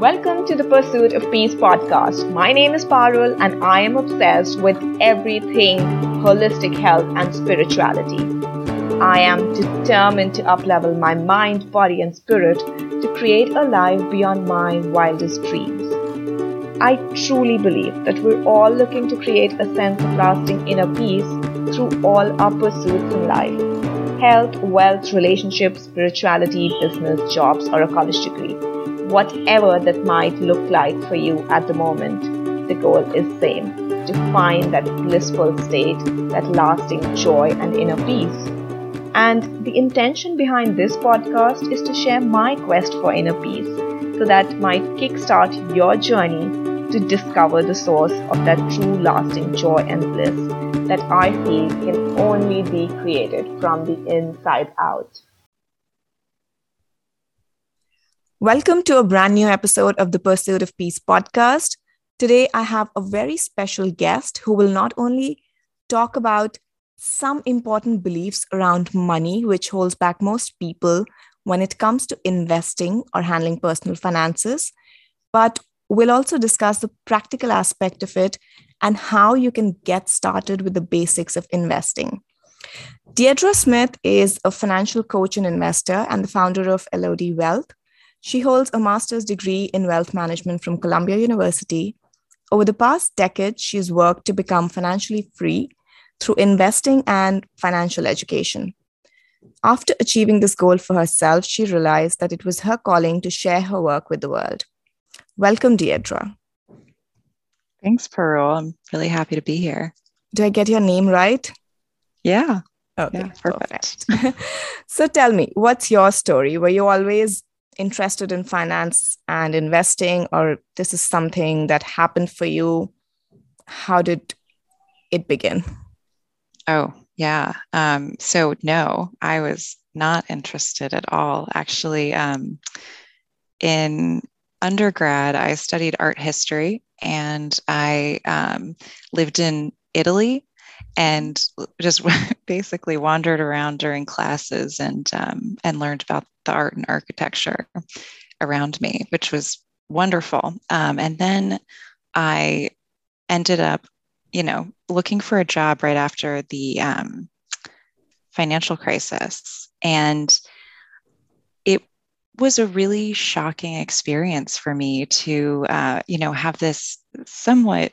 Welcome to the Pursuit of Peace podcast. My name is Parul and I am obsessed with everything holistic health and spirituality. I am determined to uplevel my mind, body, and spirit to create a life beyond my wildest dreams. I truly believe that we're all looking to create a sense of lasting inner peace through all our pursuits in life health, wealth, relationships, spirituality, business, jobs, or a college degree whatever that might look like for you at the moment, the goal is same to find that blissful state, that lasting joy and inner peace. And the intention behind this podcast is to share my quest for inner peace so that might kickstart your journey to discover the source of that true lasting joy and bliss that I feel can only be created from the inside out. Welcome to a brand new episode of the Pursuit of Peace podcast. Today, I have a very special guest who will not only talk about some important beliefs around money, which holds back most people when it comes to investing or handling personal finances, but we'll also discuss the practical aspect of it and how you can get started with the basics of investing. Deirdre Smith is a financial coach and investor and the founder of LOD Wealth she holds a master's degree in wealth management from Columbia University. Over the past decade, she has worked to become financially free through investing and financial education. After achieving this goal for herself, she realized that it was her calling to share her work with the world. Welcome, Deirdre. Thanks, Parul. I'm really happy to be here. Do I get your name right? Yeah. Okay, yeah, perfect. perfect. so tell me, what's your story? Were you always interested in finance and investing, or this is something that happened for you? How did it begin? Oh, yeah. Um, so, no, I was not interested at all. Actually, um, in undergrad, I studied art history and I um, lived in Italy and just basically wandered around during classes and um, and learned about the art and architecture around me, which was wonderful. Um, and then I ended up, you know, looking for a job right after the um, financial crisis, and it was a really shocking experience for me to, uh, you know, have this somewhat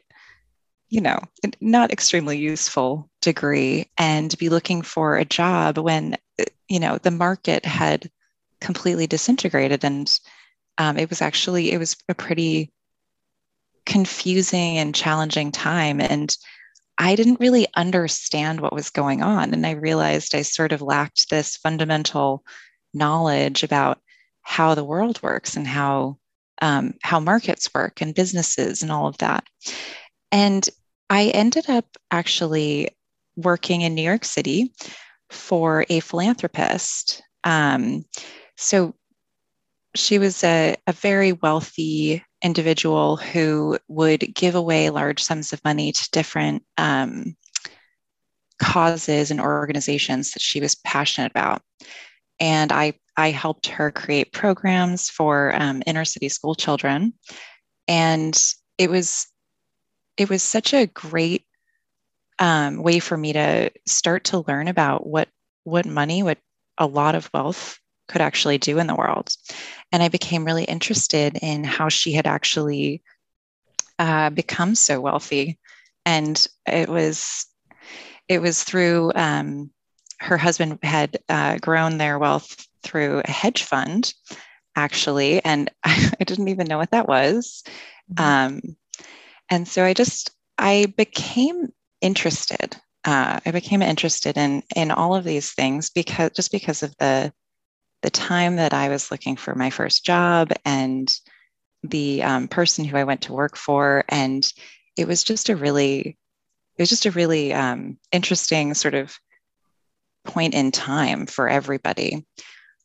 you know, not extremely useful degree and be looking for a job when, uh, you know, the market had completely disintegrated. And um, it was actually, it was a pretty confusing and challenging time. And I didn't really understand what was going on. And I realized I sort of lacked this fundamental knowledge about how the world works and how um, how markets work and businesses and all of that. And I ended up actually working in New York City for a philanthropist. Um, so she was a, a very wealthy individual who would give away large sums of money to different um, causes and organizations that she was passionate about. And I, I helped her create programs for um, inner city school children. And it was it was such a great um, way for me to start to learn about what what money, what a lot of wealth could actually do in the world. And I became really interested in how she had actually uh, become so wealthy. And it was it was through um, her husband had uh, grown their wealth through a hedge fund, actually, and I, I didn't even know what that was. Mm-hmm. Um, and so I just I became interested. Uh, I became interested in in all of these things because just because of the the time that I was looking for my first job and the um, person who I went to work for, and it was just a really it was just a really um, interesting sort of point in time for everybody.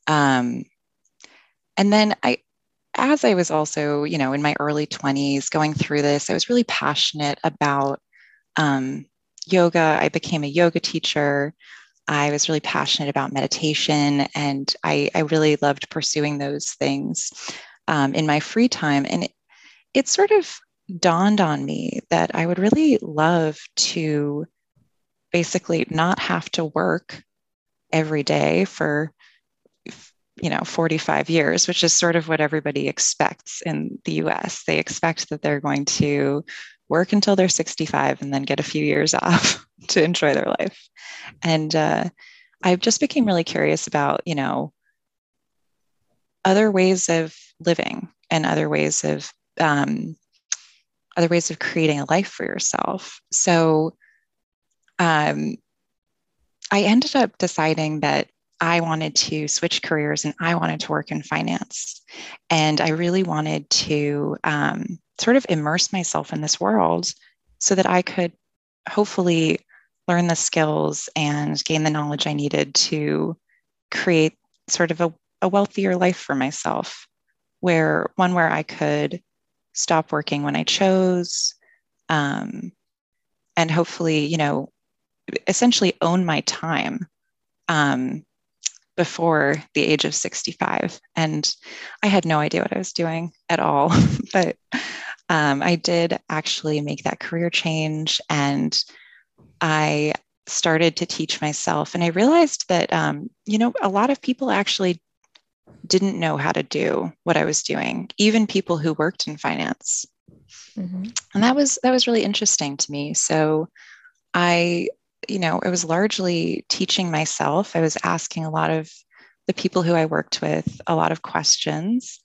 Um, and then I as I was also, you know, in my early 20s going through this, I was really passionate about um, yoga. I became a yoga teacher. I was really passionate about meditation and I, I really loved pursuing those things. um, in my free time. And it, it sort of dawned on me that I would really love to basically not have to work every day for you know 45 years which is sort of what everybody expects in the US they expect that they're going to work until they're 65 and then get a few years off to enjoy their life and uh, i just became really curious about you know other ways of living and other ways of um, other ways of creating a life for yourself so um, i ended up deciding that I wanted to switch careers and I wanted to work in finance. And I really wanted to um, sort of immerse myself in this world so that I could hopefully learn the skills and gain the knowledge I needed to create sort of a, a wealthier life for myself, where one where I could stop working when I chose. Um, and hopefully, you know, essentially own my time um, before the age of 65. And I had no idea what I was doing at all. but um, I did actually make that career change and I started to teach myself. And I realized that, um, you know, a lot of people actually didn't know how to do what I was doing, even people who worked in finance. Mm-hmm. And that was that was really interesting to me. So I you know, it was largely teaching myself. I was asking a lot of the people who I worked with a lot of questions.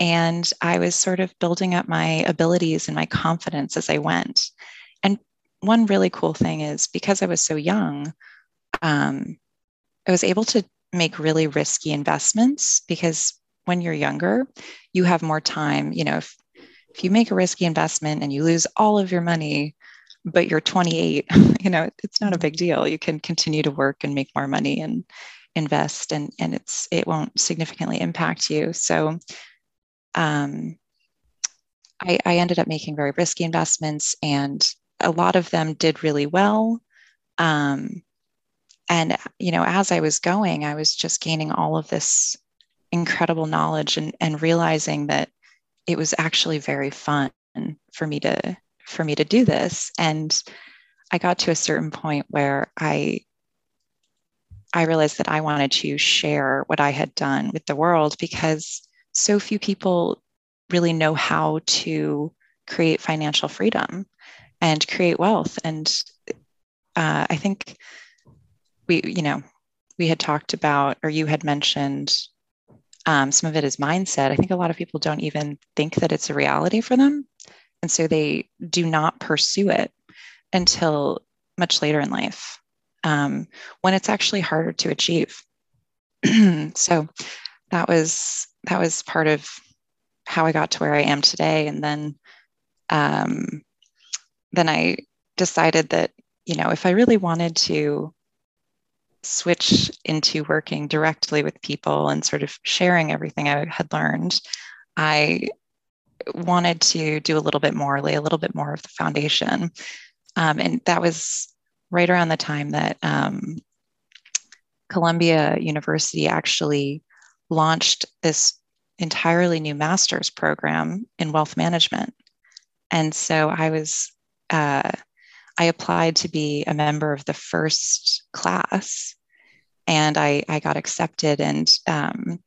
And I was sort of building up my abilities and my confidence as I went. And one really cool thing is because I was so young, um, I was able to make really risky investments because when you're younger, you have more time. You know, if, if you make a risky investment and you lose all of your money, but you're 28 you know it's not a big deal you can continue to work and make more money and invest and and it's it won't significantly impact you so um, I, I ended up making very risky investments and a lot of them did really well um, and you know as i was going i was just gaining all of this incredible knowledge and, and realizing that it was actually very fun for me to for me to do this. And I got to a certain point where I I realized that I wanted to share what I had done with the world because so few people really know how to create financial freedom and create wealth. And uh, I think we, you know, we had talked about, or you had mentioned um, some of it is mindset. I think a lot of people don't even think that it's a reality for them. And so they do not pursue it until much later in life um, when it's actually harder to achieve. so that was that was part of how I got to where I am today. And then um, then I decided that you know if I really wanted to switch into working directly with people and sort of sharing everything I had learned, I wanted to do a little bit more, lay a little bit more of the foundation. Um, and that was right around the time that um, Columbia University actually launched this entirely new master's program in wealth management. And so I was, uh, I applied to be a member of the first class and I, I got accepted. And um,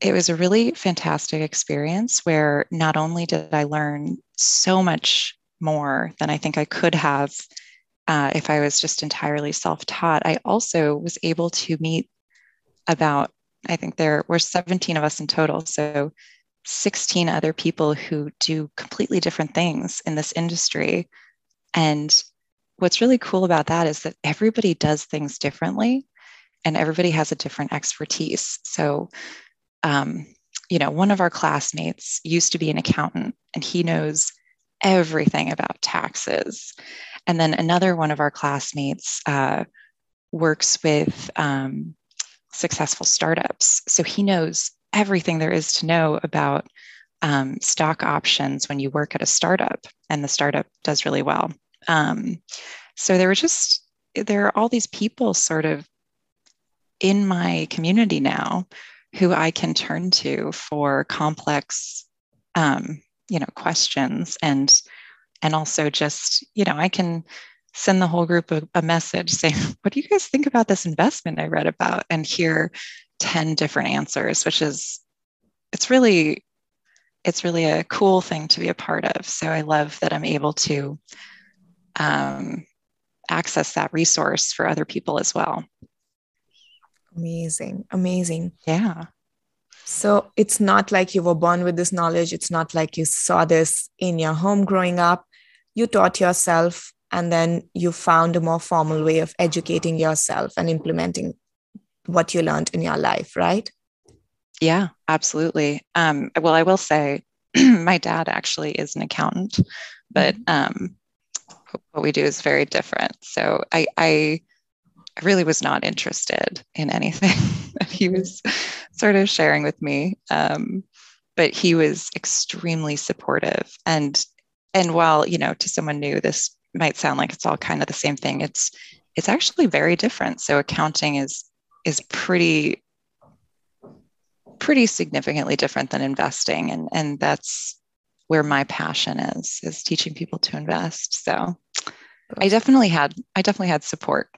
it was a really fantastic experience where not only did I learn so much more than I think I could have uh, if I was just entirely self taught, I also was able to meet about, I think there were 17 of us in total. So 16 other people who do completely different things in this industry. And what's really cool about that is that everybody does things differently and everybody has a different expertise. So um, you know, one of our classmates used to be an accountant and he knows everything about taxes. And then another one of our classmates uh, works with um, successful startups. So he knows everything there is to know about um, stock options when you work at a startup, and the startup does really well. Um, so there were just, there are all these people sort of in my community now who I can turn to for complex, um, you know, questions and and also just you know I can send the whole group a, a message saying, "What do you guys think about this investment I read about?" and hear ten different answers, which is it's really it's really a cool thing to be a part of. So I love that I'm able to um, access that resource for other people as well. Amazing. Amazing. Yeah. So it's not like you were born with this knowledge. It's not like you saw this in your home growing up. You taught yourself and then you found a more formal way of educating yourself and implementing what you learned in your life, right? Yeah, absolutely. Um, well, I will say my dad actually is an accountant, but mm-hmm. um, what we do is very different. So I, I, I really was not interested in anything that he was sort of sharing with me. Um, but he was extremely supportive. And and while, you know, to someone new, this might sound like it's all kind of the same thing, it's it's actually very different. So accounting is is pretty pretty significantly different than investing. And and that's where my passion is, is teaching people to invest. So I definitely had I definitely had support.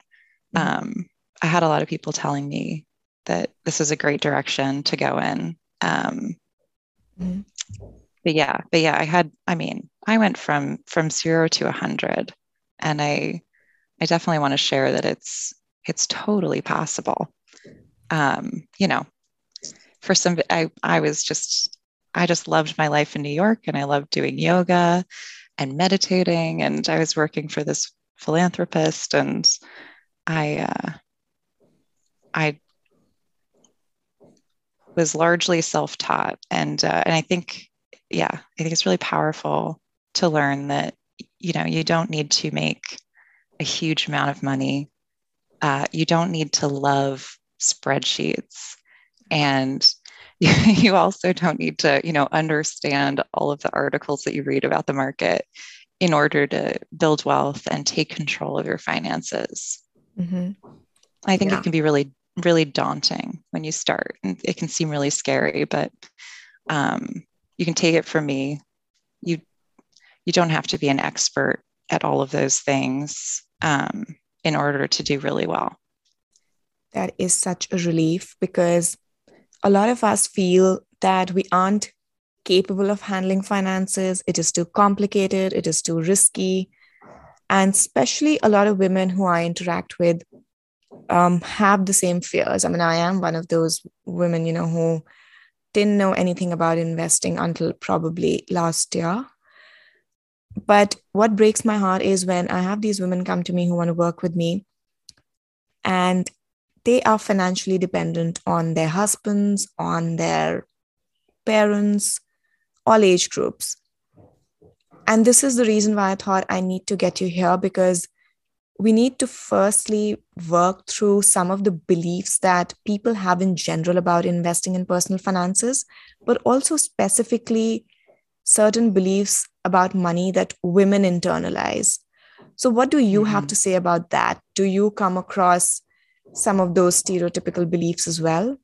Mm-hmm. Um, I had a lot of people telling me that this is a great direction to go in. Um, mm-hmm. But yeah, but yeah, I had. I mean, I went from from zero to a hundred, and I I definitely want to share that it's it's totally possible. Um, you know, for some, I I was just I just loved my life in New York, and I loved doing yoga and meditating, and I was working for this philanthropist, and I uh, I was largely self-taught, and uh, and I think yeah, I think it's really powerful to learn that you know you don't need to make a huge amount of money. Uh, you don't need to love spreadsheets, and you also don't need to you know understand all of the articles that you read about the market in order to build wealth and take control of your finances. Mm-hmm. I think yeah. it can be really, really daunting when you start. And it can seem really scary, but um, you can take it from me. You you don't have to be an expert at all of those things um, in order to do really well. That is such a relief because a lot of us feel that we aren't capable of handling finances. It is too complicated, it is too risky. And especially a lot of women who I interact with um, have the same fears. I mean, I am one of those women, you know, who didn't know anything about investing until probably last year. But what breaks my heart is when I have these women come to me who want to work with me and they are financially dependent on their husbands, on their parents, all age groups. And this is the reason why I thought I need to get you here because we need to firstly work through some of the beliefs that people have in general about investing in personal finances, but also specifically certain beliefs about money that women internalize. So, what do you mm-hmm. have to say about that? Do you come across some of those stereotypical beliefs as well?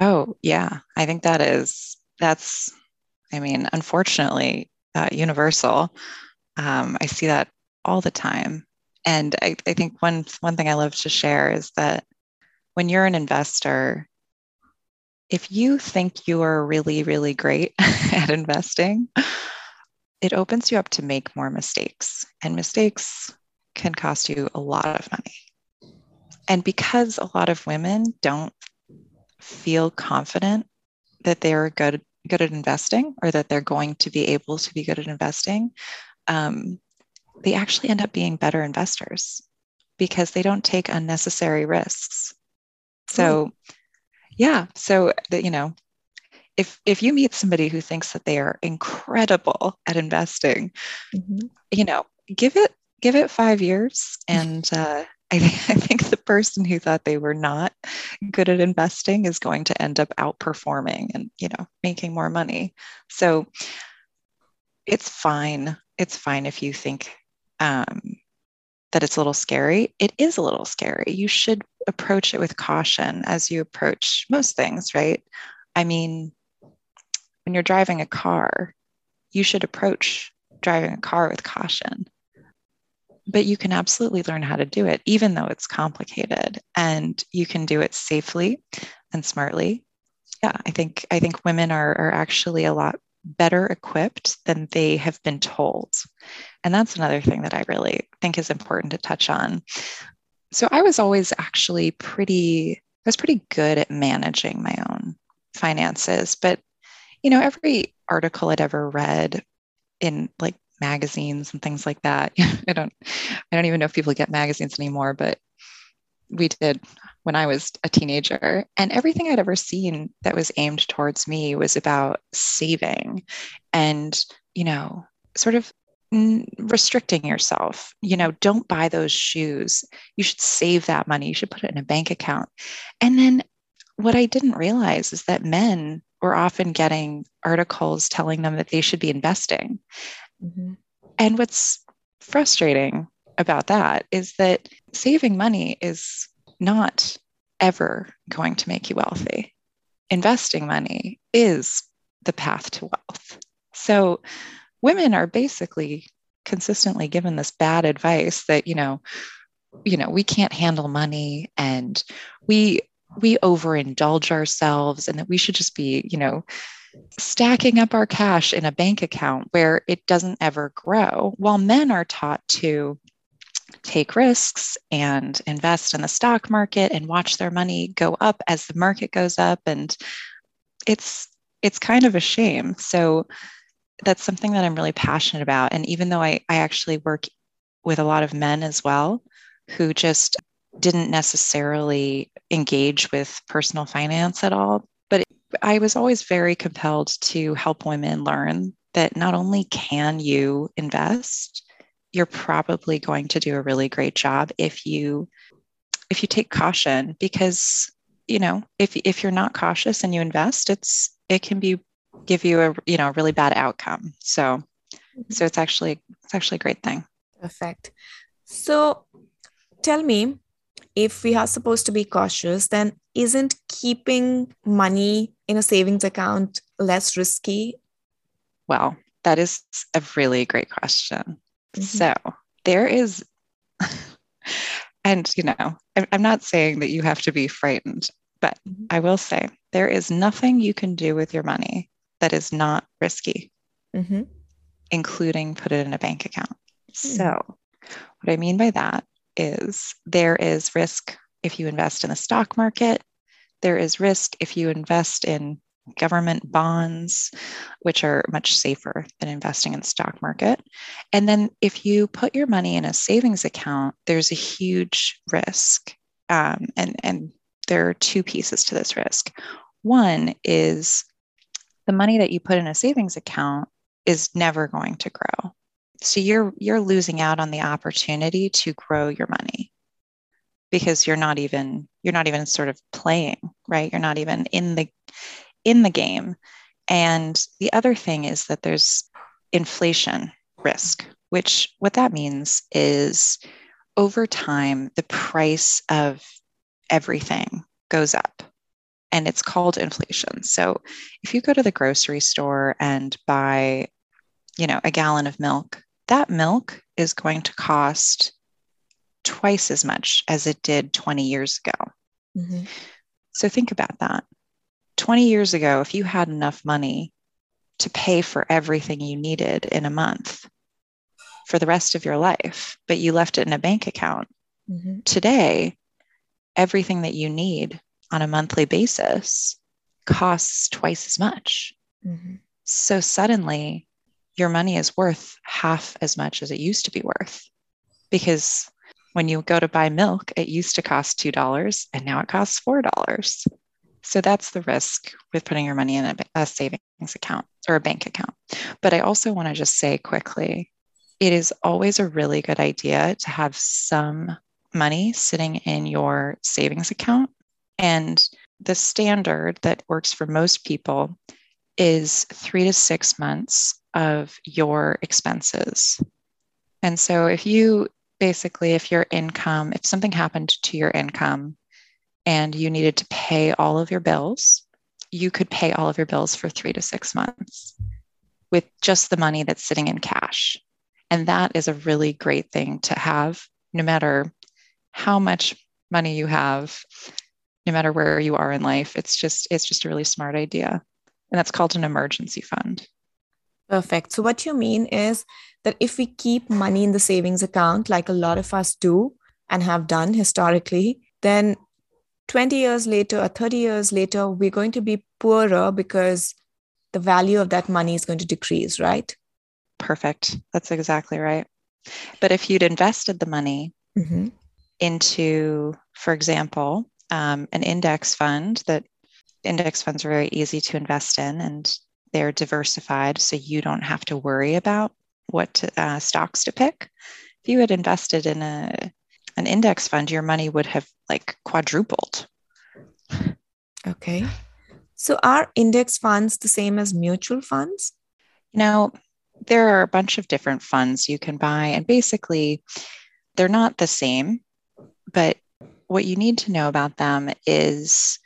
Oh, yeah. I think that is that's, I mean, unfortunately, uh, universal. Um, I see that all the time. And I, I think one one thing I love to share is that when you're an investor, if you think you are really, really great at investing, it opens you up to make more mistakes. And mistakes can cost you a lot of money. And because a lot of women don't feel confident that they're good good at investing or that they're going to be able to be good at investing, um, they actually end up being better investors because they don't take unnecessary risks. So, mm. yeah, so that you know, if if you meet somebody who thinks that they are incredible at investing, mm-hmm. you know, give it give it five years and uh, I, th- I think the person who thought they were not good at investing is going to end up outperforming and you know making more money. So it's fine. It's fine if you think um, that it's a little scary. It is a little scary. You should approach it with caution as you approach most things, right? I mean, when you're driving a car, you should approach driving a car with caution. But you can absolutely learn how to do it, even though it's complicated, and you can do it safely and smartly. Yeah, I think I think women are, are actually a lot better equipped than they have been told. And that's another thing that I really think is important to touch on. So I was always actually pretty, I was pretty good at managing my own finances. But, you know, every article I'd ever read in like magazines and things like that, I don't, I don't even know if people get magazines anymore, but we did when I was a teenager. And everything I'd ever seen that was aimed towards me was about saving and, you know, sort of restricting yourself. You know, don't buy those shoes. You should save that money. You should put it in a bank account. And then what I didn't realize is that men were often getting articles telling them that they should be investing. Mm-hmm. And what's frustrating about that is that saving money is not ever going to make you wealthy. Investing money is the path to wealth. So women are basically consistently given this bad advice that, you know, you know, we can't handle money and we we overindulge ourselves and that we should just be, you know, stacking up our cash in a bank account where it doesn't ever grow, while men are taught to take risks and invest in the stock market and watch their money go up as the market goes up. And it's it's kind of a shame. So that's something that i'm really passionate about. And even though i, I actually work with a lot of men as well who just didn't necessarily engage with personal finance at all but i was always very compelled to help women learn that not only can you invest you're probably going to do a really great job if you if you take caution because you know if if you're not cautious and you invest it's it can be give you a you know really bad outcome. So mm-hmm. so it's actually it's actually a great thing. Perfect. So tell me if we are supposed to be cautious then isn't keeping money in a savings account less risky well that is a really great question Mm-hmm. So there is, and you know, I'm not saying that you have to be frightened, but mm-hmm. I will say there is nothing you can do with your money that is not risky, mm-hmm. including put it in a bank account. Mm-hmm. So, what I mean by that is there is risk if you invest in the stock market. There is risk if you invest in government bonds, which are much safer than investing in the stock market. And then if you put your money in a savings account, there's a huge risk. Um, and, and there are two pieces to this risk. One is the money that you put in a savings account is never going to grow. So you're you're losing out on the opportunity to grow your money because you're not even you're not even sort of playing, right? You're not even in the in the game. And the other thing is that there's inflation risk, which what that means is over time, the price of everything goes up and it's called inflation. So if you go to the grocery store and buy, you know, a gallon of milk, that milk is going to cost twice as much as it did 20 years ago. Mm-hmm. So think about that. 20 years ago, if you had enough money to pay for everything you needed in a month for the rest of your life, but you left it in a bank account, mm-hmm. today, everything that you need on a monthly basis costs twice as much. Mm-hmm. So suddenly, your money is worth half as much as it used to be worth because when you go to buy milk, it used to cost $2 and now it costs $4. So that's the risk with putting your money in a, a savings account or a bank account. But I also want to just say quickly it is always a really good idea to have some money sitting in your savings account. And the standard that works for most people is three to six months of your expenses. And so if you basically, if your income, if something happened to your income and you needed to pay all of your bills, you could pay all of your bills for three to six months with just the money that's sitting in cash. And that is a really great thing to have, no matter how much money you have, no matter where you are in life. It's just, it's just a really smart idea. And that's called an emergency fund. Perfect. So, what you mean is that if we keep money in the savings account, like a lot of us do and have done historically, then 20 years later or 30 years later, we're going to be poorer because the value of that money is going to decrease, right? Perfect. That's exactly right. But if you'd invested the money mm-hmm. into, for example, um, an index fund that index funds are very easy to invest in and they're diversified, so you don't have to worry about what to, uh, stocks to pick. If you had invested in a an index fund, your money would have like quadrupled. Okay. So are index funds the same as mutual funds? You know, there are a bunch of different funds you can buy, and basically, they're not the same. But what you need to know about them is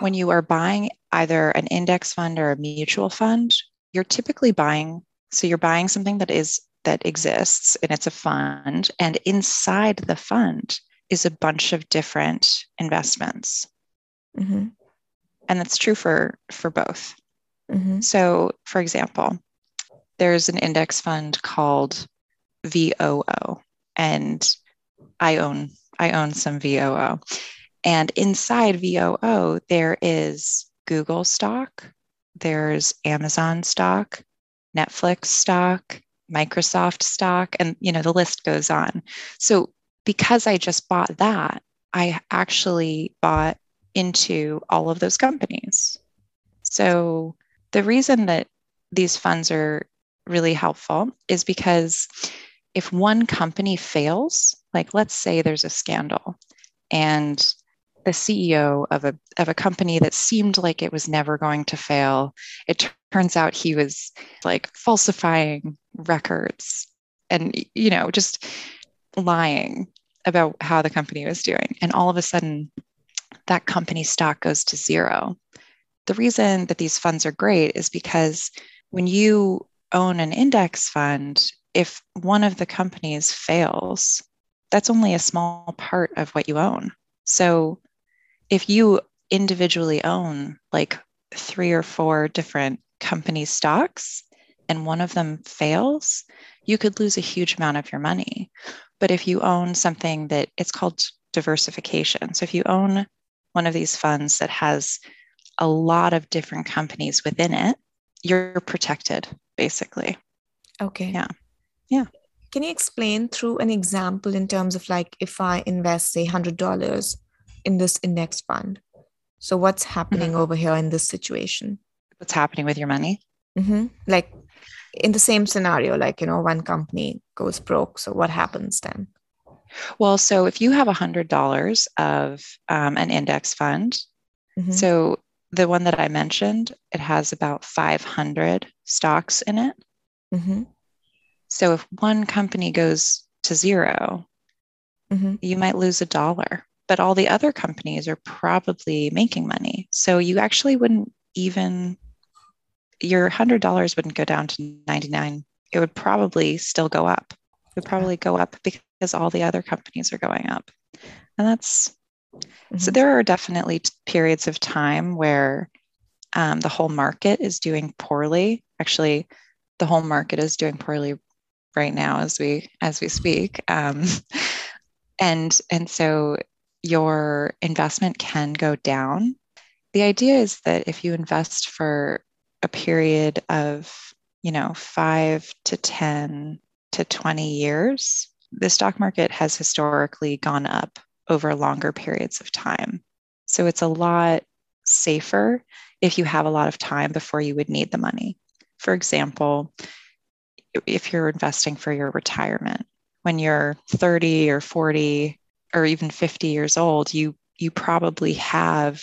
when you are buying either an index fund or a mutual fund, you're typically buying, so you're buying something that is that exists and it's a fund and inside the fund is a bunch of different investments mm-hmm. and that's true for for both mm-hmm. so for example there's an index fund called voo and i own i own some voo and inside voo there is google stock there's amazon stock netflix stock Microsoft stock, and you know the list goes on. So because I just bought that, I actually bought into all of those companies. So the reason that these funds are really helpful is because if one company fails, like let's say there's a scandal and the CEO of a of a company that seemed like it was never going to fail. It t- turns out he was like falsifying records and you know just lying about how the company was doing and all of a sudden that company stock goes to zero. The reason that these funds are great is because when you own an index fund, if one of the companies fails, that's only a small part of what you own. So if you individually own like three or four different company stocks and one of them fails, you could lose a huge amount of your money. But if you own something that it's called diversification, so if you own one of these funds that has a lot of different companies within it, you're protected basically. Okay. Yeah. Yeah. Can you explain through an example in terms of like if I invest, say, $100 in this index fund. So what's happening mm-hmm. over here in this situation? What's happening with your money? Mm-hmm. Like in the same scenario, like you know, one company goes broke. So what happens then? Well, so if you have a hundred dollars of um, an index fund, mm-hmm. so the one that I mentioned, it has about 500 stocks in it. Mm-hmm. So if one company goes to 0 mm-hmm. you might lose a dollar but all the other companies are probably making money. So you actually wouldn't even, your $100 wouldn't go down to 99. It would probably still go up. It would probably go up because all the other companies are going up. And that's, mm-hmm. so there are definitely periods of time where um, the whole market is doing poorly. Actually, the whole market is doing poorly right now as we as we speak um, and and so your investment can go down. The idea is that if you invest for a period of, you know, five to 10 to 20 years, the stock market has historically gone up over longer periods of time. So it's a lot safer if you have a lot of time before you would need the money. For example, if you're investing for your retirement, when you're 30 or 40, or even 50 years old, you you probably have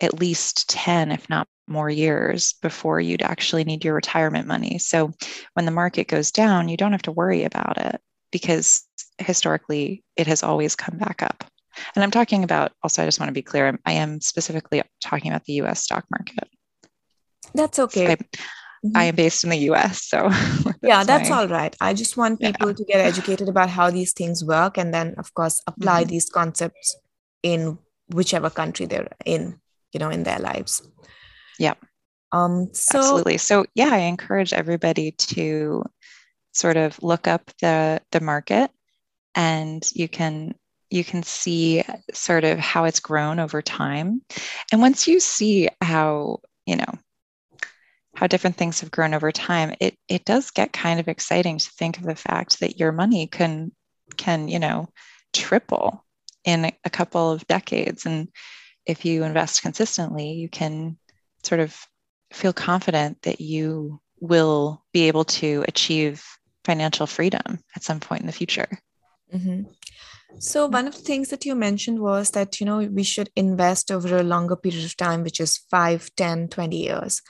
at least 10, if not more years before you'd actually need your retirement money. So when the market goes down, you don't have to worry about it because historically it has always come back up. And I'm talking about also, I just want to be clear, I am specifically talking about the US stock market. That's okay. I, mm-hmm. I am based in the US. So, that's yeah, that's my, all right. I just want people yeah. to get educated about how these things work and then, of course, apply mm-hmm. these concepts in whichever country they're in, you know, in their lives. Yeah. Um, so, Absolutely. So, yeah, I encourage everybody to sort of look up the the market and you can you can see sort of how it's grown over time and once you see how you know how different things have grown over time it it does get kind of exciting to think of the fact that your money can can you know triple in a couple of decades and if you invest consistently you can sort of feel confident that you will be able to achieve financial freedom at some point in the future mm-hmm. So one of the things that you mentioned was that, you know, we should invest over a longer period of time, which is 5, 10, 20 years.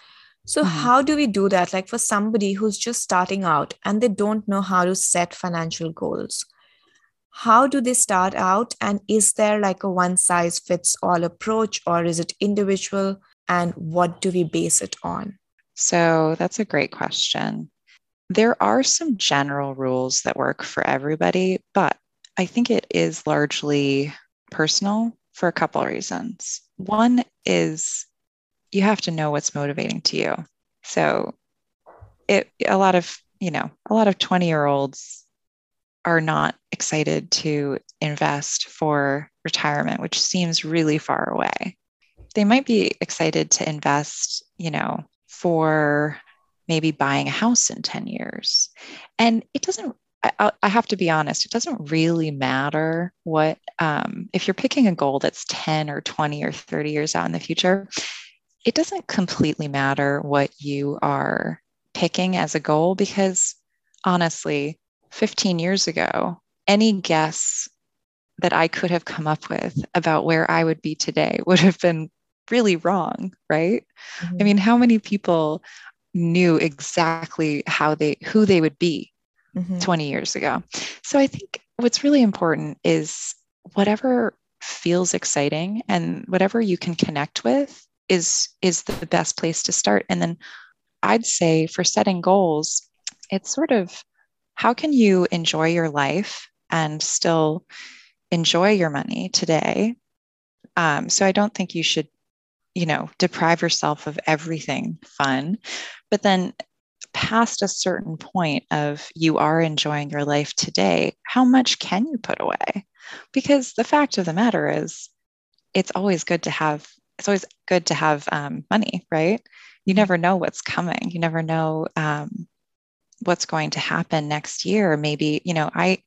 So mm-hmm. how do we do that? Like for somebody who's just starting out and they don't know how to set financial goals, how do they start out? And is there like a one size fits all approach or is it individual? And what do we base it on? So that's a great question. There are some general rules that work for everybody, but I think it is largely personal for a couple of reasons. One is you have to know what's motivating to you. So it a lot of, you know, a lot of 20 year olds are not excited to invest for retirement, which seems really far away. They might be excited to invest, you know, for maybe buying a house in 10 years. And it doesn't I, I, have to be honest, it doesn't really matter what, um, if you're picking a goal that's 10 or 20 or 30 years out in the future, it doesn't completely matter what you are picking as a goal because honestly, 15 years ago, any guess that I could have come up with about where I would be today would have been really wrong, right? Mm-hmm. I mean, how many people knew exactly how they who they would be mm-hmm. 20 years ago. So I think what's really important is whatever feels exciting and whatever you can connect with is is the best place to start and then i'd say for setting goals it's sort of how can you enjoy your life and still enjoy your money today um, so i don't think you should you know deprive yourself of everything fun but then past a certain point of you are enjoying your life today, how much can you put away? Because the fact of the matter is, it's always good to have it's always good to have um, money, right? You mm-hmm. never know what's coming. You never know um, what's going to happen next year. Maybe you know, I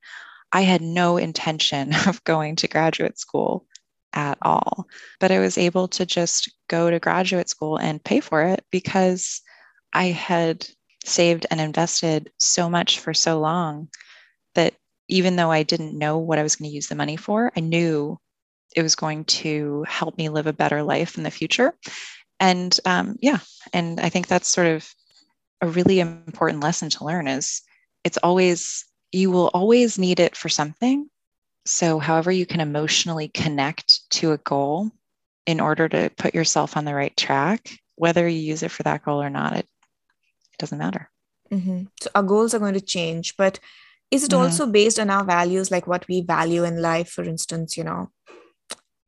I had no intention of going to graduate school at all, but I was able to just go to graduate school and pay for it because I had saved and invested so much for so long that even though I didn't know what I was going to use the money for, I knew it was going to help me live a better life in the future. And um, yeah, and I think that's sort of a really important lesson to learn is it's always, you will always need it for something. So, however, you can emotionally connect to a goal in order to put yourself on the right track, whether you use it for that goal or not, it doesn't matter. Mm-hmm. So our goals are going to change, but is it mm-hmm. also based on our values, like what we value in life, for instance? You know,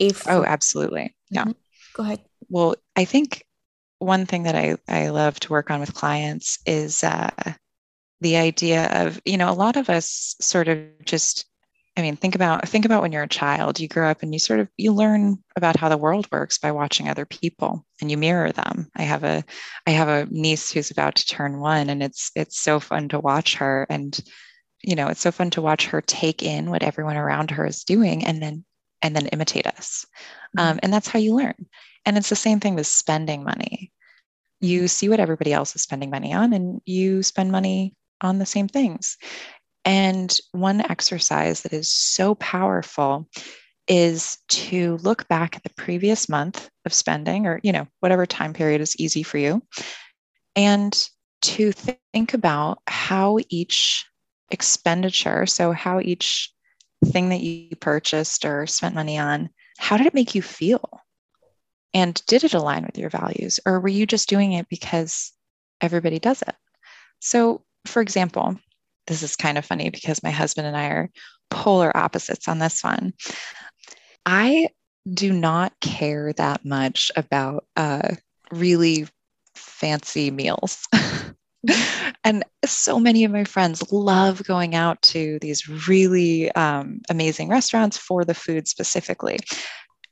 if oh, absolutely, yeah. Mm-hmm. Go ahead. Well, I think one thing that I I love to work on with clients is uh, the idea of you know a lot of us sort of just I mean, think about think about when you're a child. You grow up and you sort of you learn about how the world works by watching other people and you mirror them. I have a I have a niece who's about to turn one and it's it's so fun to watch her and you know, it's so fun to watch her take in what everyone around her is doing and then and then imitate us. Mm-hmm. Um, and that's how you learn. And it's the same thing with spending money. You see what everybody else is spending money on and you spend money on the same things. And one exercise that is so powerful is to look back at the previous month of spending or you know whatever time period is easy for you and to think about how each expenditure, so how each thing that you purchased or spent money on, how did it make you feel? And did it align with your values? Or were you just doing it because everybody does it? So, for example, this is kind of funny because my husband and I are polar opposites on this one. I do not care that much about uh, really fancy meals. and so many of my friends love going out to these really um, amazing restaurants for the food specifically.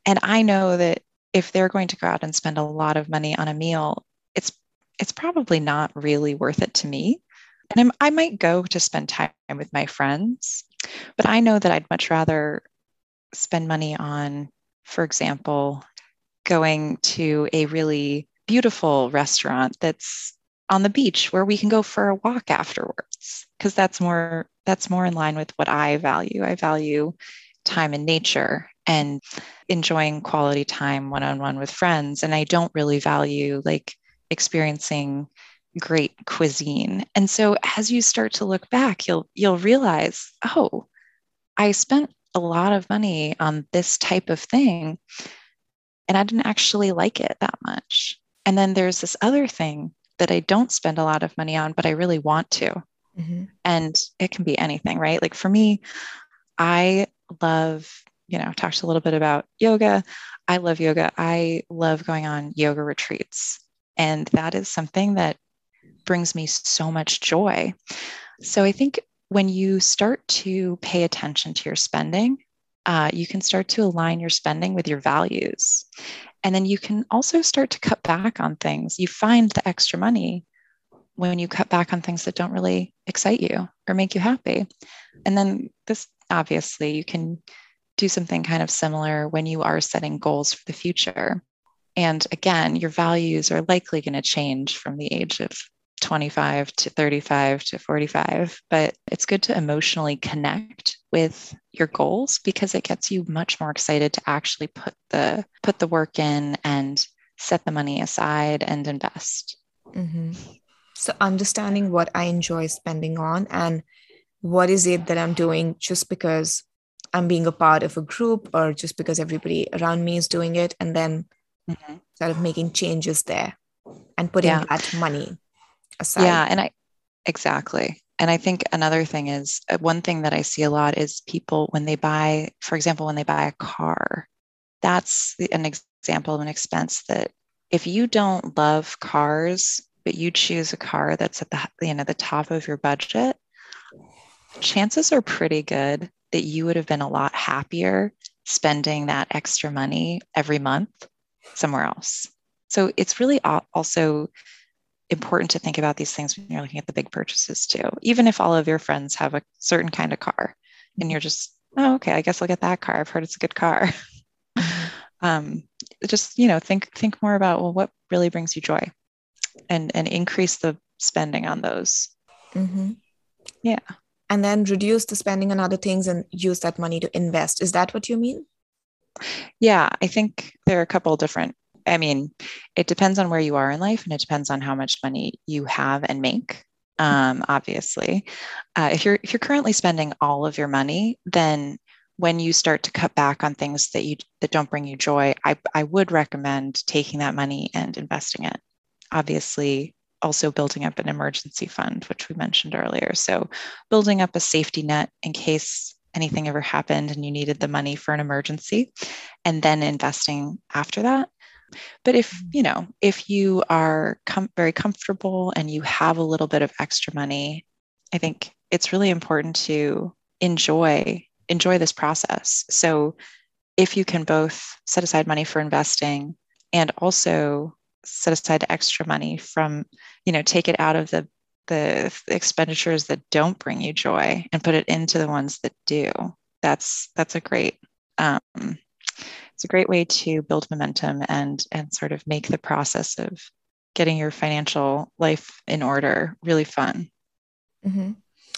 And I know that if they're going to go out and spend a lot of money on a meal, it's it's probably not really worth it to me. And I'm, I might go to spend time with my friends, but I know that I'd much rather spend money on, for example, going to a really beautiful restaurant that's on the beach where we can go for a walk afterwards because that's more that's more in line with what I value. I value time in nature and enjoying quality time one-on-one with friends and I don't really value like experiencing great cuisine. And so as you start to look back, you'll you'll realize, oh, I spent a lot of money on this type of thing and I didn't actually like it that much. And then there's this other thing that I don't spend a lot of money on, but I really want to. Mm-hmm. And it can be anything, right? Like for me, I love, you know, talked a little bit about yoga. I love yoga. I love going on yoga retreats. And that is something that brings me so much joy. So I think when you start to pay attention to your spending, uh, you can start to align your spending with your values. And then you can also start to cut back on things. You find the extra money when you cut back on things that don't really excite you or make you happy. And then this obviously you can do something kind of similar when you are setting goals for the future. And again, your values are likely going to change from the age of 25 to 35 to 45, but it's good to emotionally connect with your goals because it gets you much more excited to actually put the put the work in and set the money aside and invest. Mm-hmm. So understanding what I enjoy spending on and what is it that I'm doing just because I'm being a part of a group or just because everybody around me is doing it, and then mm-hmm. sort of making changes there and putting yeah. that money aside. Yeah, and I exactly. And I think another thing is uh, one thing that I see a lot is people when they buy, for example, when they buy a car, that's an example of an expense that if you don't love cars, but you choose a car that's at the you know the top of your budget, chances are pretty good that you would have been a lot happier spending that extra money every month somewhere else. So it's really also important to think about these things when you're looking at the big purchases too. Even if all of your friends have a certain kind of car and you're just, oh, okay, I guess I'll get that car. I've heard it's a good car. um, just, you know, think think more about well, what really brings you joy and and increase the spending on those. Mm-hmm. Yeah. And then reduce the spending on other things and use that money to invest. Is that what you mean? Yeah, I think there are a couple different I mean, it depends on where you are in life and it depends on how much money you have and make. Um, obviously, uh, if you're if you're currently spending all of your money, then when you start to cut back on things that you that don't bring you joy, I, I would recommend taking that money and investing it. Obviously, also building up an emergency fund, which we mentioned earlier. So, building up a safety net in case anything ever happened and you needed the money for an emergency, and then investing after that. But if, mm. you know, if you are com- very comfortable and you have a little bit of extra money, I think it's really important to enjoy enjoy this process. So if you can both set aside money for investing and also set aside extra money from, you know, take it out of the the expenditures that don't bring you joy and put it into the ones that do. That's that's a great um, it's a great way to build momentum and and sort of make the process of getting your financial life in order really fun. Mm-hmm.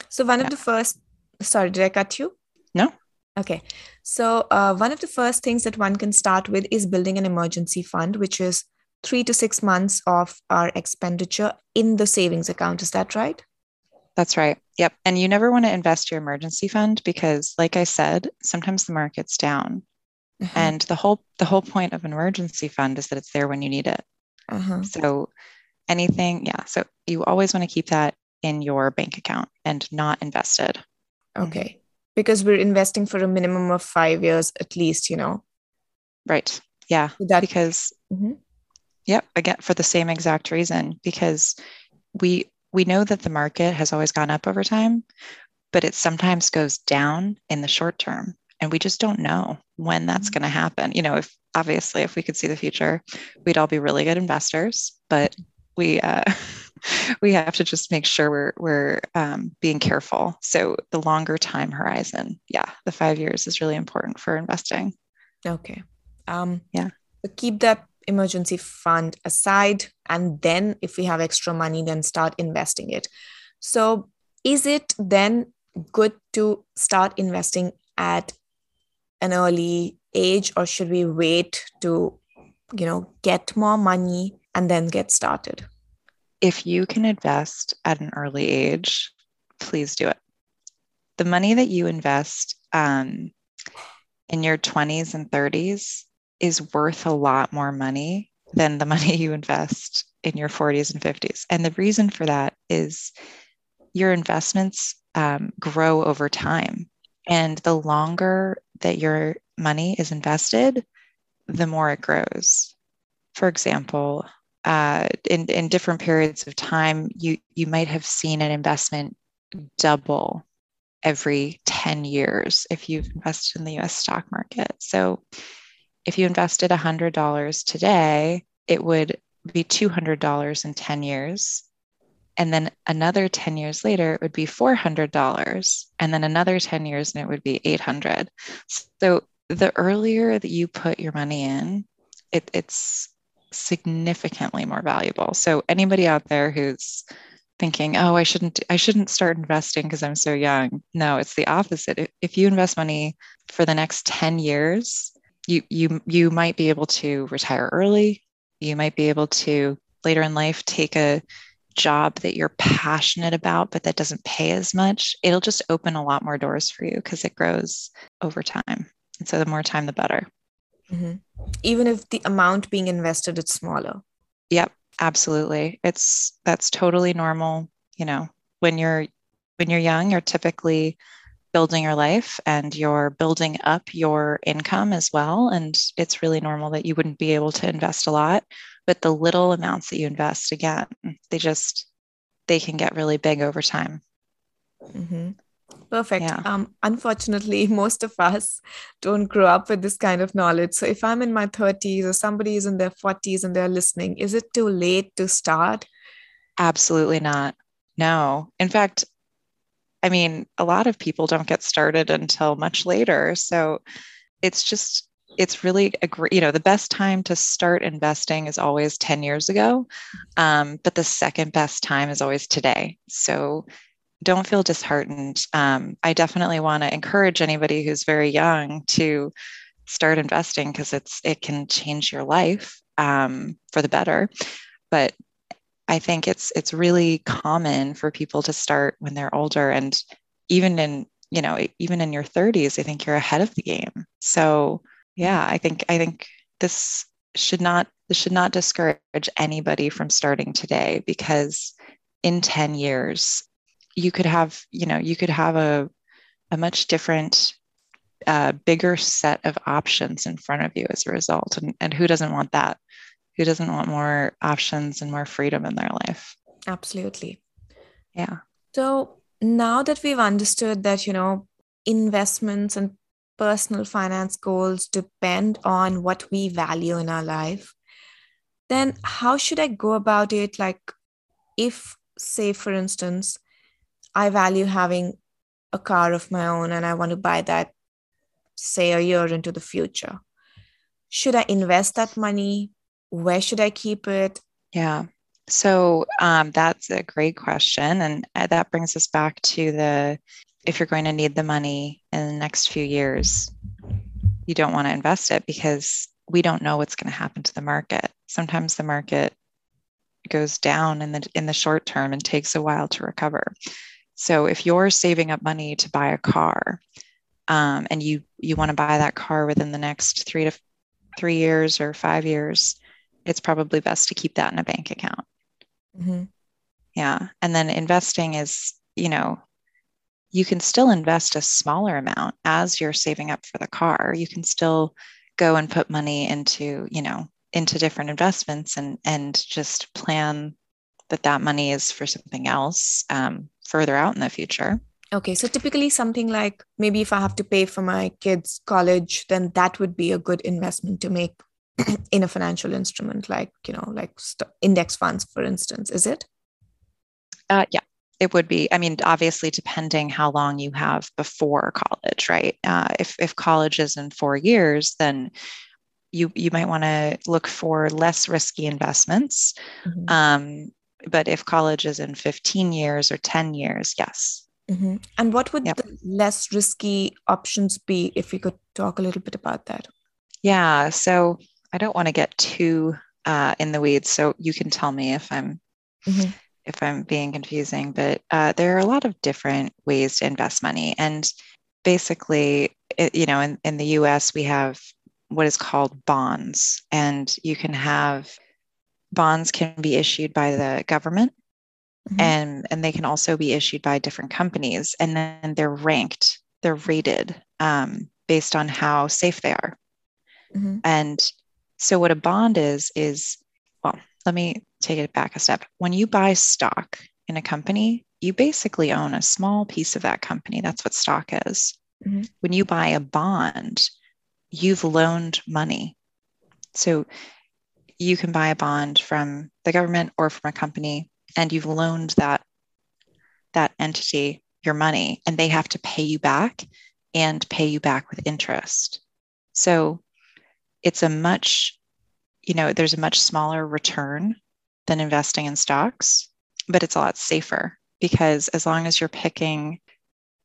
So one yeah. of the first, sorry, did I cut you? No. Okay. So uh, one of the first things that one can start with is building an emergency fund, which is three to six months of our expenditure in the savings account. Is that right? That's right. Yep. And you never want to invest your emergency fund because like I said, sometimes the market's down. Uh-huh. And the whole the whole point of an emergency fund is that it's there when you need it. Uh-huh. So anything, yeah. So you always want to keep that in your bank account and not invested. Okay. Because we're investing for a minimum of five years at least, you know. Right. Yeah. That because mm-hmm. Yep, again for the same exact reason because we we know that the market has always gone up over time, but it sometimes goes down in the short term. And we just don't know when that's going to happen. You know, if obviously if we could see the future, we'd all be really good investors, but we uh, we have to just make sure we're we're um, being careful. So the longer time horizon, yeah, the five years is really important for investing. Okay. Um, yeah. Keep that emergency fund aside and then if we have extra money then start investing it so is it then good to start investing at an early age or should we wait to you know get more money and then get started if you can invest at an early age please do it the money that you invest um, in your 20s and 30s is worth a lot more money than the money you invest in your 40s and 50s. And the reason for that is your investments um, grow over time. And the longer that your money is invested, the more it grows. For example, uh, in, in different periods of time, you, you might have seen an investment double every 10 years if you've invested in the US stock market. So if you invested $100 today, it would be $200 in 10 years. And then another 10 years later, it would be $400. And then another 10 years, and it would be 800. So the earlier that you put your money in, it, it's significantly more valuable. So anybody out there who's thinking, "Oh, I shouldn't I shouldn't start investing because I'm so young." No, it's the opposite. If you invest money for the next 10 years, you you you might be able to retire early you might be able to later in life take a job that you're passionate about but that doesn't pay as much it'll just open a lot more doors for you because it grows over time and so the more time the better mm-hmm. even if the amount being invested is smaller yep absolutely it's that's totally normal you know when you're when you're young you're typically building your life and you're building up your income as well. And it's really normal that you wouldn't be able to invest a lot, but the little amounts that you invest, again, they just they can get really big over time. Mm-hmm. Perfect. Yeah. Um, unfortunately, most of us don't grow up with this kind of knowledge. So if I'm in my 30s or somebody is in their 40s and they're listening, is it too late to start? Absolutely not. No. In fact, I mean, a lot of people don't get started until much later. So it's just, it's really a great, you know, the best time to start investing is always 10 years ago. Um, but the second best time is always today. So don't feel disheartened. Um, I definitely want to encourage anybody who's very young to start investing because it's it can change your life um, for the better. But I think it's it's really common for people to start when they're older and even in you know even in your 30s I think you're ahead of the game. So yeah, I think I think this should not this should not discourage anybody from starting today because in 10 years you could have you know you could have a a much different uh, bigger set of options in front of you as a result and, and who doesn't want that who doesn't want more options and more freedom in their life? Absolutely. Yeah. So now that we've understood that, you know, investments and personal finance goals depend on what we value in our life, then how should I go about it? Like, if, say, for instance, I value having a car of my own and I want to buy that, say, a year into the future, should I invest that money? where should I keep it? Yeah. So um, that's a great question. And uh, that brings us back to the if you're going to need the money in the next few years, you don't want to invest it because we don't know what's going to happen to the market. Sometimes the market goes down in the in the short term and takes a while to recover. So if you're saving up money to buy a car, um, and you you want to buy that car within the next three to three years or five years, it's probably best to keep that in a bank account. Mm-hmm. Yeah, and then investing is you know you can still invest a smaller amount as you're saving up for the car. You can still go and put money into, you know, into different investments and and just plan that that money is for something else um, further out in the future. Okay, so typically something like maybe if I have to pay for my kids' college, then that would be a good investment to make in a financial instrument, like you know, like st- index funds, for instance. Is it? Uh, yeah, it would be i mean obviously depending how long you have before college right uh, if, if college is in four years then you you might want to look for less risky investments mm-hmm. um, but if college is in 15 years or 10 years yes mm-hmm. and what would yep. the less risky options be if we could talk a little bit about that yeah so i don't want to get too uh, in the weeds so you can tell me if i'm mm-hmm if I'm being confusing, but uh, there are a lot of different ways to invest money. And basically, it, you know, in, in the US, we have what is called bonds, and you can have bonds can be issued by the government. Mm-hmm. And, and they can also be issued by different companies and then they're ranked they're rated um, based on how safe they are mm-hmm. and so what a bond is is let me take it back a step. When you buy stock in a company, you basically own a small piece of that company. That's what stock is. Mm-hmm. When you buy a bond, you've loaned money. So you can buy a bond from the government or from a company, and you've loaned that that entity your money, and they have to pay you back and pay you back with interest. So it's a much you know, there's a much smaller return than investing in stocks, but it's a lot safer because as long as you're picking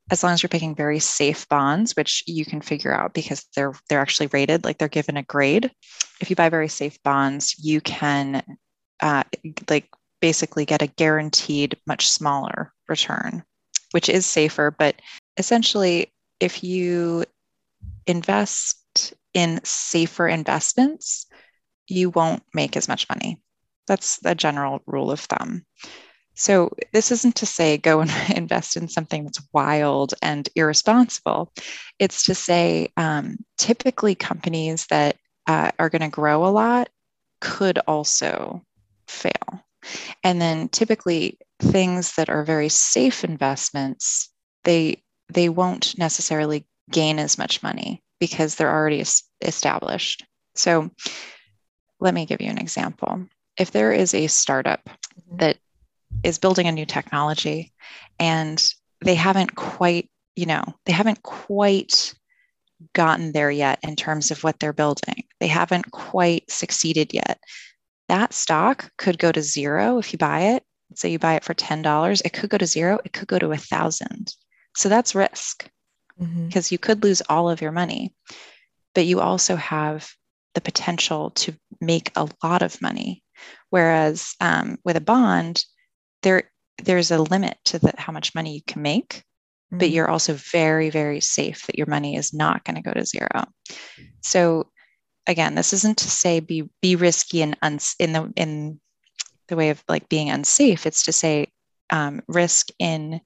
as long as you're picking very safe bonds which you can figure out because they're they're actually rated like they're given a grade if you buy very safe bonds you can uh, like basically get a guaranteed much smaller return which is safer. But essentially if you invest in safer investments you won't make as much money. That's the general rule of thumb. So, this isn't to say go and invest in something that's wild and irresponsible. It's to say um, typically companies that uh, are going to grow a lot could also fail. And then typically things that are very safe investments, they they won't necessarily gain as much money because they're already established. So let me give you an example. If there is a startup mm-hmm. that is building a new technology and they haven't quite, you know, they haven't quite gotten there yet in terms of what they're building, they haven't quite succeeded yet. That stock could go to zero if you buy it. Say you buy it for $10, it could go to zero, it could go to a thousand. So that's risk because mm-hmm. you could lose all of your money. But you also have the potential to make a lot of money. Whereas um, with a bond, there there's a limit to the, how much money you can make, mm-hmm. but you're also very very safe that your money is not going to go to zero. So again, this isn't to say be be risky and uns, in the in the way of like being unsafe. It's to say um, risk in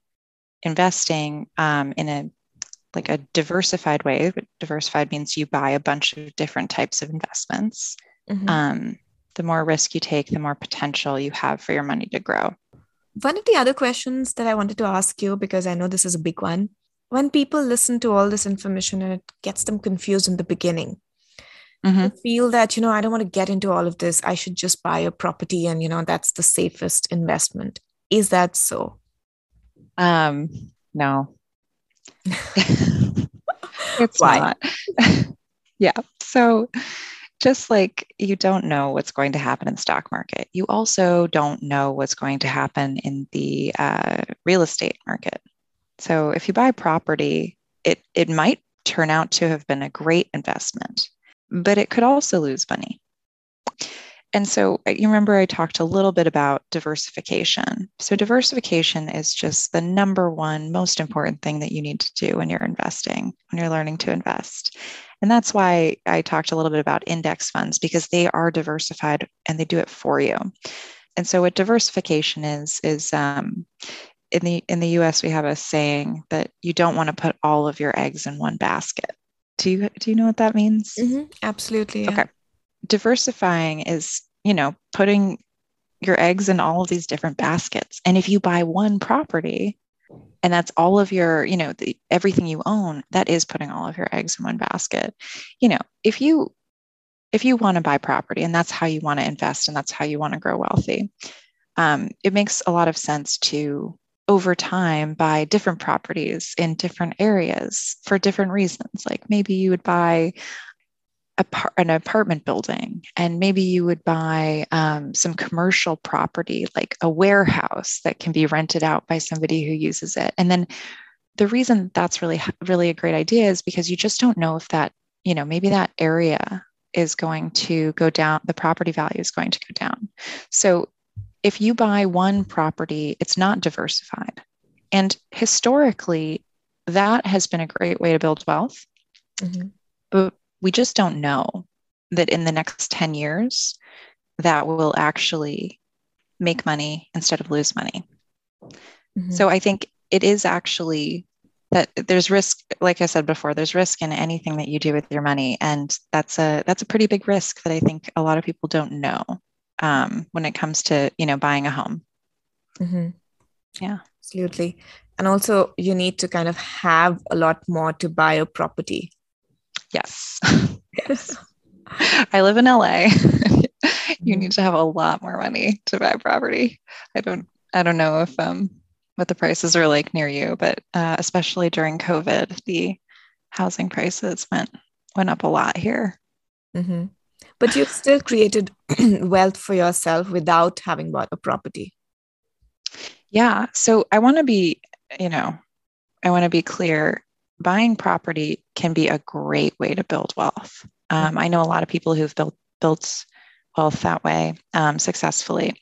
investing um, in a like a diversified way. Diversified means you buy a bunch of different types of investments. Mm-hmm. Um, the more risk you take, the more potential you have for your money to grow. One of the other questions that I wanted to ask you, because I know this is a big one, when people listen to all this information and it gets them confused in the beginning, mm-hmm. feel that, you know, I don't want to get into all of this. I should just buy a property and, you know, that's the safest investment. Is that so? Um, no, it's Why? not. yeah. So just like you don't know what's going to happen in the stock market, you also don't know what's going to happen in the uh, real estate market. So if you buy property, it it might turn out to have been a great investment, but it could also lose money. And so uh, you remember I talked a little bit about diversification. So, diversification is just the number one most important thing that you need to do when you're investing, when you're learning to invest. And that's why I talked a little bit about index funds because they are diversified and they do it for you. And so, what diversification is, is um, in the in the U.S. we have a saying that you don't want to put all of your eggs in one basket. Do you do you know what that means? Mm-hmm. Absolutely. Yeah. Okay diversifying is, you know, putting your eggs in all of these different baskets. And if you buy one property and that's all of your, you know, the, everything you own, that is putting all of your eggs in one basket. You know, if you if you want to buy property and that's how you want to invest and that's how you want to grow wealthy, um, it makes a lot of sense to over time buy different properties in different areas for different reasons. Like maybe you would buy an apartment building and maybe you would buy um, some commercial property like a warehouse that can be rented out by somebody who uses it. And then the reason that's really really a great idea is because you just don't know if that you know maybe that area is going to go down the property value is going to go down. So if you buy one property it's not diversified. And historically that has been a great way to build wealth. Mm-hmm. but we just don't know that in the next 10 years that will actually make money instead of lose money. Mm-hmm. So I think it is actually that there's risk like I said before there's risk in anything that you do with your money and that's a that's a pretty big risk that I think a lot of people don't know um, when it comes to you know buying a home. Mm-hmm. Yeah, absolutely. And also, you need to kind of have a lot more to buy a property Yes. yes. I live in LA. you need to have a lot more money to buy property. I don't I don't know if um what the prices are like near you, but uh, especially during COVID, the housing prices went went up a lot here. Mm-hmm. But you've still created wealth for yourself without having bought a property. Yeah. So I want to be, you know, I want to be clear buying property can be a great way to build wealth. Um, I know a lot of people who've built built wealth that way um, successfully,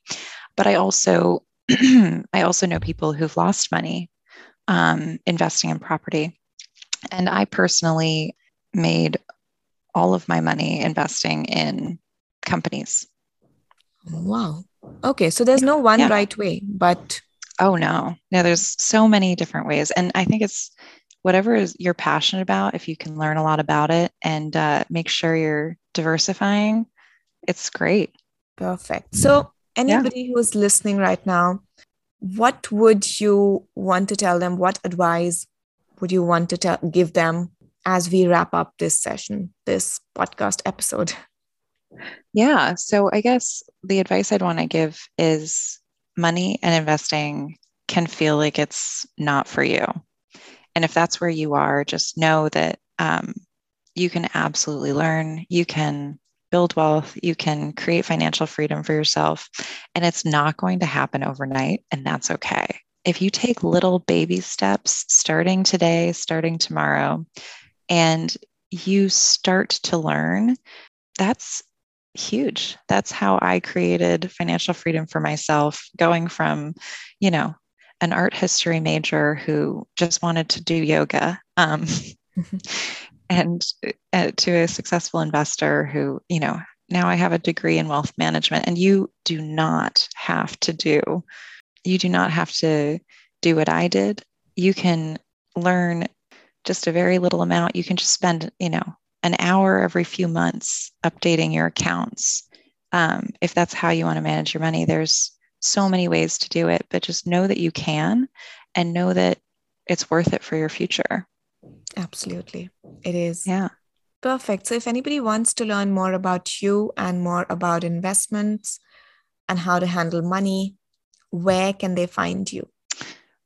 but I also I also know people who've lost money um, investing in property, and I personally made all of my money investing in companies. Wow. Okay, so there's no one yeah. right way, but oh no, no, there's so many different ways, and I think it's whatever is you're passionate about, if you can learn a lot about it and uh, make sure you're diversifying, it's great. Perfect. So, anybody yeah. who's listening right now, what would you want to tell them? What advice would you want to tell, give them as we wrap up this session, this podcast episode? Yeah. So, I guess the advice I'd want to give is money and investing can feel like it's not for you. And if that's where you are, just know that um, you can absolutely learn. You can build wealth. You can create financial freedom for yourself. And it's not going to happen overnight. And that's okay. If you take little baby steps starting today, starting tomorrow, and you start to learn, that's huge. That's how I created financial freedom for myself, going from, you know, an art history major who just wanted to do yoga um, and uh, to a successful investor who you know now i have a degree in wealth management and you do not have to do you do not have to do what i did. You can learn just a very little amount. You can just spend you know an hour every few months updating your accounts. Um, if that's how you want to manage your money there's so many ways to do it, but just know that you can and know that it's worth it for your future. Absolutely. It is. Yeah. Perfect. So, if anybody wants to learn more about you and more about investments and how to handle money, where can they find you?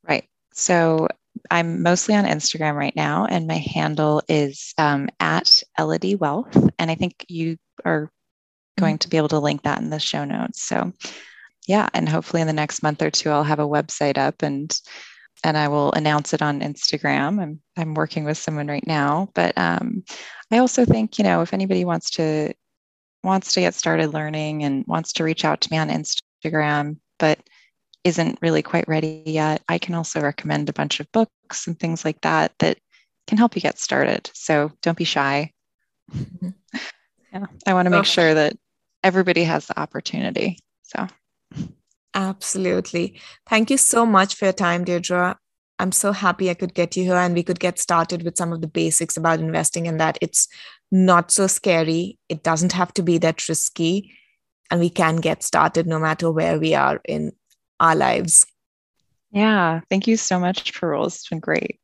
Right. So, I'm mostly on Instagram right now, and my handle is um, at Elodie Wealth. And I think you are going mm-hmm. to be able to link that in the show notes. So, yeah, and hopefully in the next month or two, I'll have a website up and and I will announce it on Instagram. I'm I'm working with someone right now, but um, I also think you know if anybody wants to wants to get started learning and wants to reach out to me on Instagram, but isn't really quite ready yet, I can also recommend a bunch of books and things like that that can help you get started. So don't be shy. Mm-hmm. Yeah, I want to make sure that everybody has the opportunity. So, absolutely. Thank you so much for your time, Deirdre. I'm so happy I could get you here and we could get started with some of the basics about investing and that it's not so scary. It doesn't have to be that risky. And we can get started no matter where we are in our lives. Yeah. Thank you so much, Parul. It's been great.